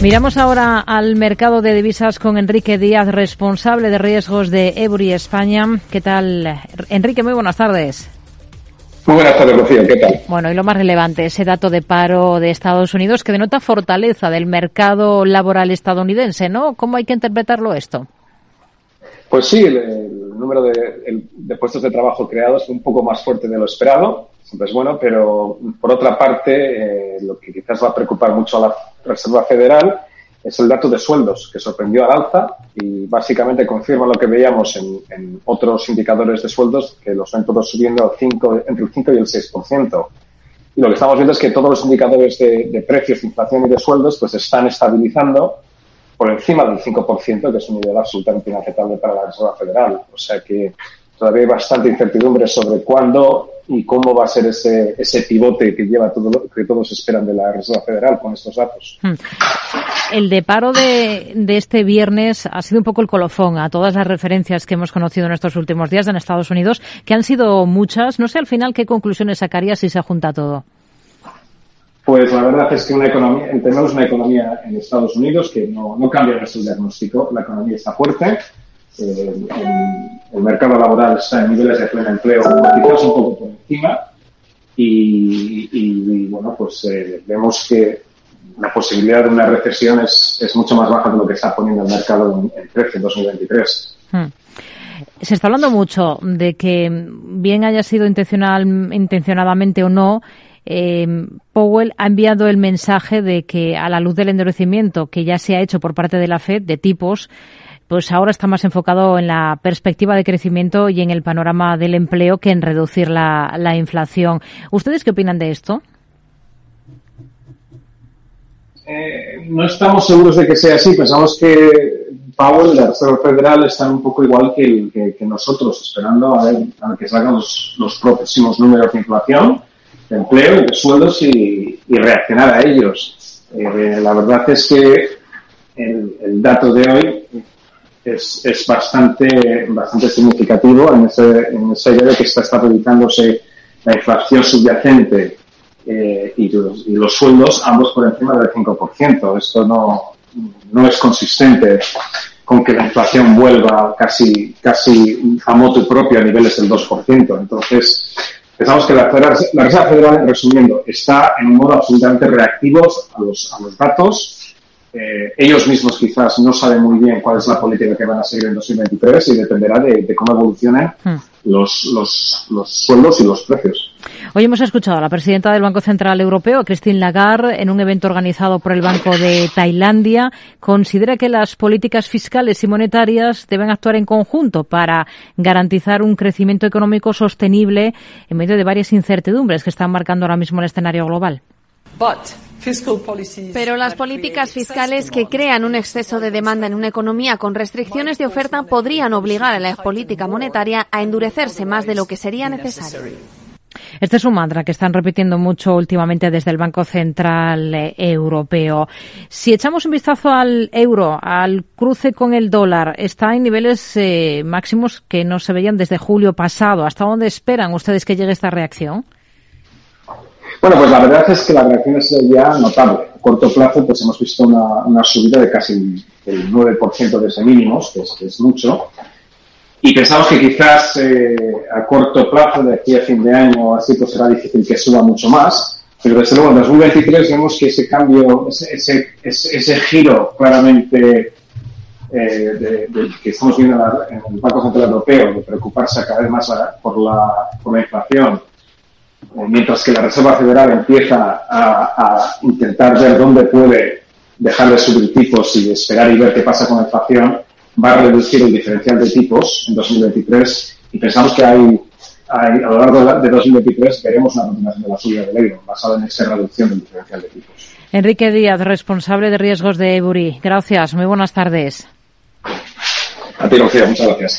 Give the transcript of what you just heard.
Miramos ahora al mercado de divisas con Enrique Díaz, responsable de riesgos de Ebury España. ¿Qué tal? Enrique, muy buenas tardes. Muy buenas tardes, Rocío. ¿Qué tal? Bueno, y lo más relevante, ese dato de paro de Estados Unidos que denota fortaleza del mercado laboral estadounidense, ¿no? ¿Cómo hay que interpretarlo esto? Pues sí, el, número de, puestos de trabajo creados fue un poco más fuerte de lo esperado, siempre es bueno, pero por otra parte, eh, lo que quizás va a preocupar mucho a la Reserva Federal es el dato de sueldos, que sorprendió al alza y básicamente confirma lo que veíamos en, otros indicadores de sueldos, que los ven todos subiendo entre el 5 y el 6%. Y lo que estamos viendo es que todos los indicadores de, de precios, inflación y de sueldos pues están estabilizando por encima del 5%, que es un nivel absolutamente inaceptable para la Reserva Federal. O sea que todavía hay bastante incertidumbre sobre cuándo y cómo va a ser ese, ese pivote que lleva todo lo que todos esperan de la Reserva Federal con estos datos. Hmm. El de paro de, de, este viernes ha sido un poco el colofón a todas las referencias que hemos conocido en estos últimos días en Estados Unidos, que han sido muchas. No sé al final qué conclusiones sacaría si se junta todo. Pues la verdad es que una economía, tenemos una economía en Estados Unidos que no, no cambia nuestro diagnóstico. La economía está fuerte, eh, el, mercado laboral está en niveles de pleno empleo quizás un poco por encima y, bueno, pues eh, vemos que la posibilidad de una recesión es, es, mucho más baja de lo que está poniendo el mercado en, en precio en 2023. Hmm. Se está hablando mucho de que, bien haya sido intencional, intencionadamente o no, eh, Powell ha enviado el mensaje de que a la luz del endurecimiento que ya se ha hecho por parte de la Fed de tipos, pues ahora está más enfocado en la perspectiva de crecimiento y en el panorama del empleo que en reducir la, inflación. ¿Ustedes qué opinan de esto? Eh, no estamos seguros de que sea así. Pensamos que Powell, la Reserva Federal, está un poco igual que, nosotros, esperando a ver a que salgan los, los próximos números de inflación de empleo y de sueldos y, reaccionar a ellos. Eh, la verdad es que el, dato de hoy es, es, bastante, bastante significativo en ese, en ese de que está estabilizándose la inflación subyacente eh, y, los, y, los, sueldos ambos por encima del 5%. Esto no, no es consistente con que la inflación vuelva casi, casi a moto propio a niveles del 2%. Entonces, Pensamos que la, Reserva Federal, resumiendo, está en un modo absolutamente reactivo a los, a los datos. Eh, ellos mismos quizás no saben muy bien cuál es la política que van a seguir en 2023 y dependerá de, cómo evolucionen hmm. los, los, los sueldos y los precios. Hoy hemos escuchado a la presidenta del Banco Central Europeo, Christine Lagarde, en un evento organizado por el Banco de Tailandia. Considera que las políticas fiscales y monetarias deben actuar en conjunto para garantizar un crecimiento económico sostenible en medio de varias incertidumbres que están marcando ahora mismo el escenario global. Pero las políticas fiscales que crean un exceso de demanda en una economía con restricciones de oferta podrían obligar a la política monetaria a endurecerse más de lo que sería necesario. Este es un mantra que están repitiendo mucho últimamente desde el Banco Central Europeo. Si echamos un vistazo al euro, al cruce con el dólar, está en niveles eh, máximos que no se veían desde julio pasado. ¿Hasta dónde esperan ustedes que llegue esta reacción? Bueno, pues la verdad es que la reacción es ya notable. A corto plazo, pues hemos visto una, subida de casi el 9% de ese mínimos, que es, que es mucho. Y pensamos que quizás eh, a corto plazo, de aquí a fin de año, así pues será difícil que suba mucho más. Pero desde luego en 2023 vemos que ese cambio, ese, ese, ese, giro claramente eh, de, que estamos viendo en el Banco Central Europeo, de preocuparse cada vez más por, la, por la inflación, eh, mientras que la Reserva Federal empieza a, a intentar ver dónde puede dejar de subir tipos y esperar y ver qué pasa con la inflación, va a reducir el diferencial de tipos en 2023 y pensamos que hay, a lo largo de 2023 veremos una continuación de la subida del euro basada en esa reducción del diferencial de tipos. Enrique Díaz, responsable de riesgos de Ebury. Gracias, muy buenas tardes. A ti, Lucía, muchas gracias.